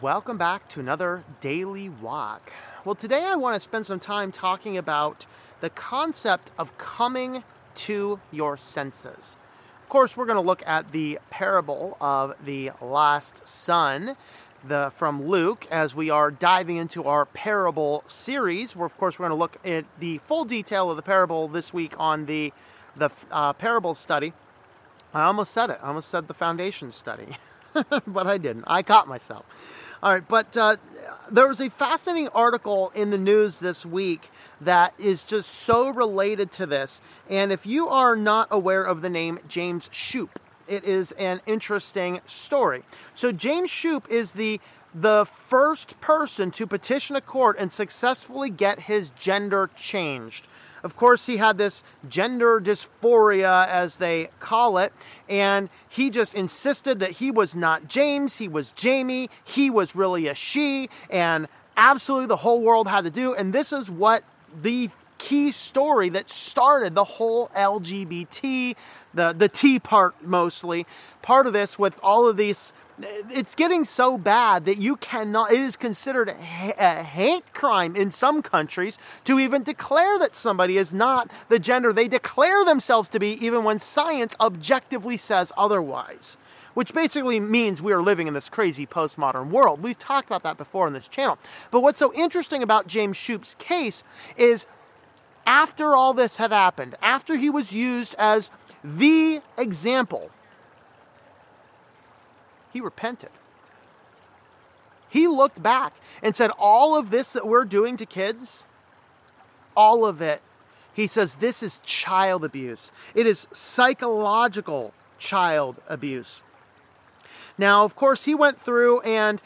Welcome back to another daily walk. Well, today I want to spend some time talking about the concept of coming to your senses. Of course, we're going to look at the parable of the lost son the, from Luke as we are diving into our parable series. Where, of course, we're going to look at the full detail of the parable this week on the the uh, parable study. I almost said it. I almost said the foundation study, but I didn't. I caught myself. All right, but uh, there was a fascinating article in the news this week that is just so related to this. And if you are not aware of the name James Shupe, it is an interesting story. So James Shupe is the the first person to petition a court and successfully get his gender changed. Of course, he had this gender dysphoria, as they call it, and he just insisted that he was not James, he was Jamie, he was really a she, and absolutely the whole world had to do. And this is what the key story that started the whole LGBT, the, the T part mostly, part of this with all of these it's getting so bad that you cannot it is considered a hate crime in some countries to even declare that somebody is not the gender they declare themselves to be even when science objectively says otherwise. Which basically means we are living in this crazy postmodern world. We've talked about that before on this channel. But what's so interesting about james Shupe's case is after all this had happened after he was used as the example he repented. He looked back and said, All of this that we're doing to kids, all of it, he says, this is child abuse. It is psychological child abuse. Now, of course, he went through and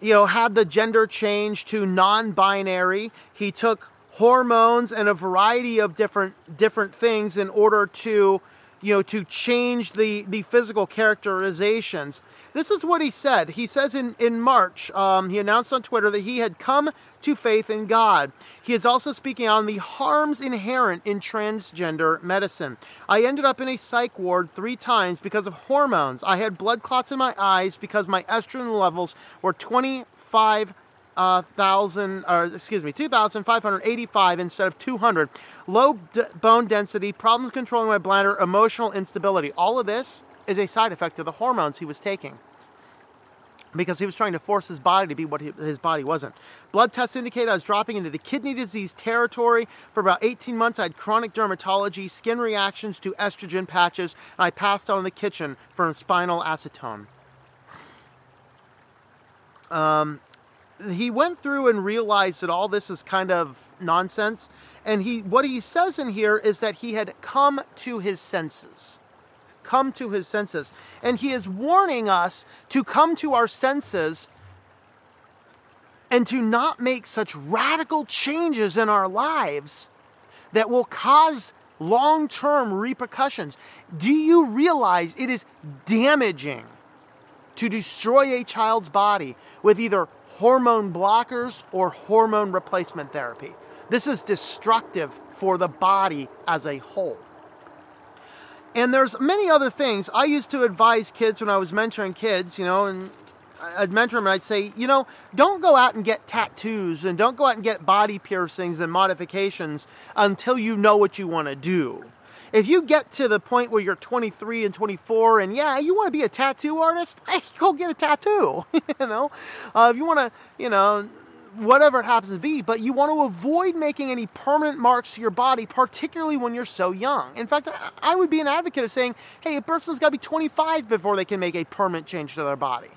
you know had the gender change to non-binary. He took hormones and a variety of different different things in order to you know to change the the physical characterizations this is what he said. He says in, in March, um, he announced on Twitter that he had come to faith in God. He is also speaking on the harms inherent in transgender medicine. I ended up in a psych ward three times because of hormones. I had blood clots in my eyes because my estrogen levels were 25 uh, thousand, or excuse me, 2,585 instead of 200. Low d- bone density, problems controlling my bladder, emotional instability. All of this is a side effect of the hormones he was taking because he was trying to force his body to be what his body wasn't. Blood tests indicated I was dropping into the kidney disease territory. For about 18 months, I had chronic dermatitis, skin reactions to estrogen patches, and I passed out in the kitchen from spironolactone. Um, he went through and realized that all this is kind of nonsense. And he, what he says in here is that he had come to his senses come to his senses. And he is warning us to come to our senses and to not make such radical changes in our lives that will cause long term repercussions. Do you realize it is damaging to destroy a child's body with either hormone blockers or hormone replacement therapy? This is destructive for the body as a whole. And there's many other things. I used to advise kids when I was mentoring kids, you know, and I'd mentor them and I'd say, you know, don't go out and get tattoos and don't go out and get body piercings and modifications until you know what you want to do. If you get to the point where you're 23 and 24 and yeah, you want to be a tattoo artist, hey, go get a tattoo. you know, uh, if you want to, you know, whatever it happens to be, but you want to avoid making any permanent marks to your body, particularly when you're so young. In fact, I would be an advocate of saying, hey, a person's got to be 25 before they can make a permanent change to their body.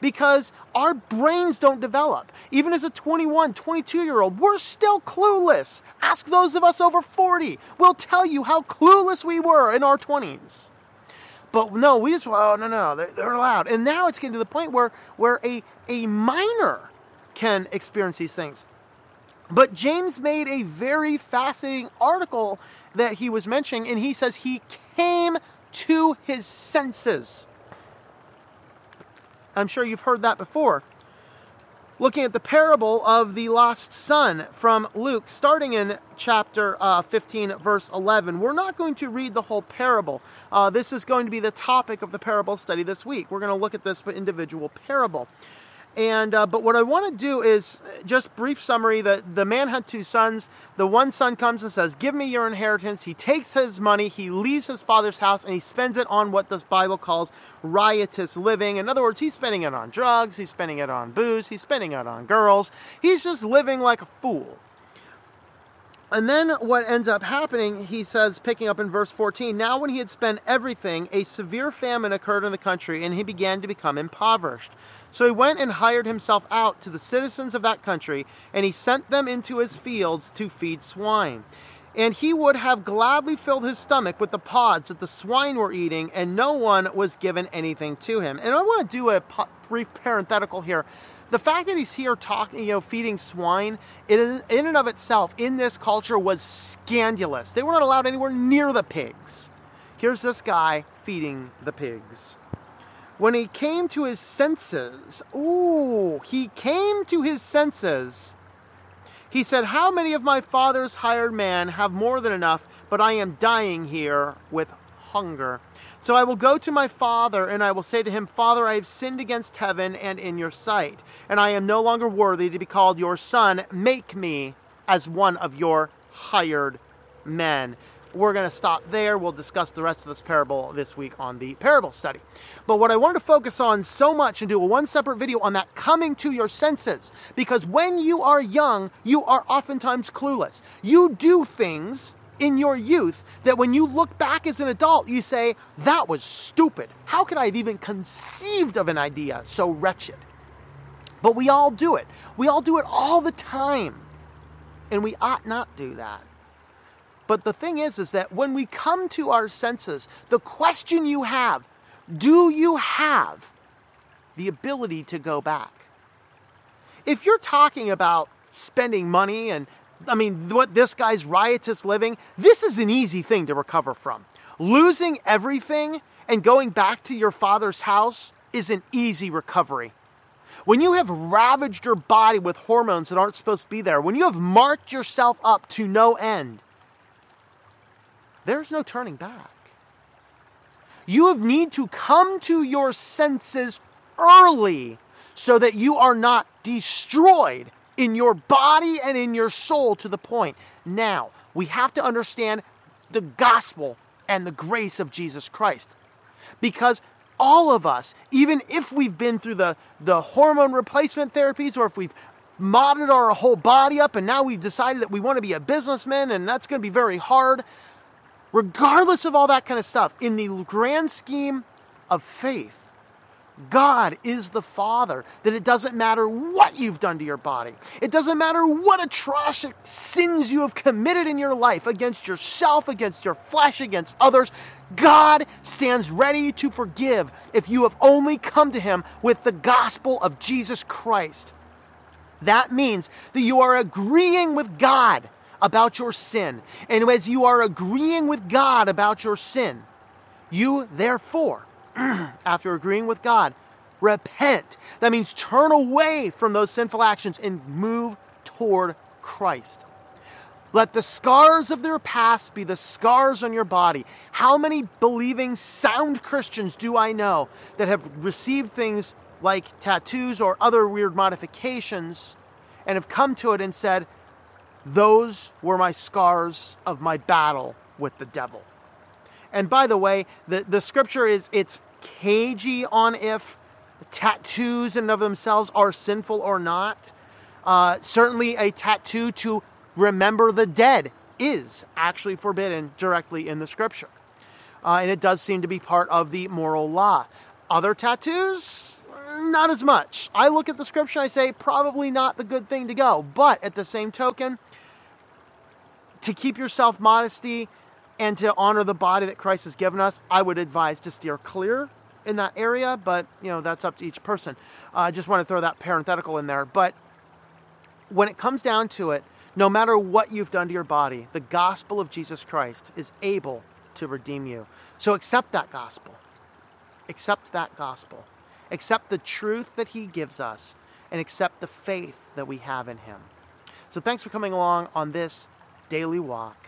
Because our brains don't develop. Even as a 21, 22 year old, we're still clueless. Ask those of us over 40. We'll tell you how clueless we were in our 20s. But no, we just, oh, no, no, they're, they're allowed. And now it's getting to the point where, where a, a minor can experience these things. But James made a very fascinating article that he was mentioning, and he says he came to his senses. I'm sure you've heard that before. Looking at the parable of the lost son from Luke, starting in chapter uh, 15, verse 11. We're not going to read the whole parable. Uh, this is going to be the topic of the parable study this week. We're going to look at this individual parable. And uh, but what I want to do is just brief summary. that the man had two sons. The one son comes and says, "Give me your inheritance." He takes his money, he leaves his father's house, and he spends it on what this Bible calls riotous living. In other words, he's spending it on drugs, he's spending it on booze, he's spending it on girls. He's just living like a fool. And then what ends up happening, he says, picking up in verse 14 Now, when he had spent everything, a severe famine occurred in the country, and he began to become impoverished. So he went and hired himself out to the citizens of that country, and he sent them into his fields to feed swine. And he would have gladly filled his stomach with the pods that the swine were eating, and no one was given anything to him. And I want to do a brief parenthetical here the fact that he's here talking, you know, feeding swine, in, in and of itself, in this culture, was scandalous. They weren't allowed anywhere near the pigs. Here's this guy feeding the pigs. When he came to his senses, ooh, he came to his senses. He said, How many of my father's hired men have more than enough, but I am dying here with hunger? So I will go to my father, and I will say to him, Father, I have sinned against heaven and in your sight, and I am no longer worthy to be called your son. Make me as one of your hired men. We're going to stop there. We'll discuss the rest of this parable this week on the parable study. But what I wanted to focus on so much and do a one separate video on that coming to your senses, because when you are young, you are oftentimes clueless. You do things in your youth that when you look back as an adult, you say, that was stupid. How could I have even conceived of an idea so wretched? But we all do it. We all do it all the time. And we ought not do that. But the thing is, is that when we come to our senses, the question you have, do you have the ability to go back? If you're talking about spending money and I mean, what this guy's riotous living, this is an easy thing to recover from. Losing everything and going back to your father's house is an easy recovery. When you have ravaged your body with hormones that aren't supposed to be there, when you have marked yourself up to no end, there's no turning back. You have need to come to your senses early so that you are not destroyed in your body and in your soul to the point. Now, we have to understand the gospel and the grace of Jesus Christ. Because all of us, even if we've been through the, the hormone replacement therapies or if we've modded our whole body up and now we've decided that we want to be a businessman and that's going to be very hard, regardless of all that kind of stuff, in the grand scheme of faith, God is the Father, that it doesn't matter what you've done to your body. It doesn't matter what atrocious sins you have committed in your life against yourself, against your flesh, against others. God stands ready to forgive if you have only come to Him with the gospel of Jesus Christ. That means that you are agreeing with God about your sin. And as you are agreeing with God about your sin, you therefore after agreeing with God, repent. That means turn away from those sinful actions and move toward Christ. Let the scars of their past be the scars on your body. How many believing, sound Christians do I know that have received things like tattoos or other weird modifications and have come to it and said, Those were my scars of my battle with the devil? And by the way, the, the scripture is it's cagey on if tattoos and of themselves are sinful or not. Uh, certainly, a tattoo to remember the dead is actually forbidden directly in the scripture. Uh, and it does seem to be part of the moral law. Other tattoos, not as much. I look at the scripture I say, probably not the good thing to go. But at the same token, to keep yourself modesty, and to honor the body that Christ has given us, I would advise to steer clear in that area, but you know that's up to each person. Uh, I just want to throw that parenthetical in there. But when it comes down to it, no matter what you've done to your body, the gospel of Jesus Christ is able to redeem you. So accept that gospel. Accept that gospel. Accept the truth that He gives us, and accept the faith that we have in Him. So thanks for coming along on this daily walk.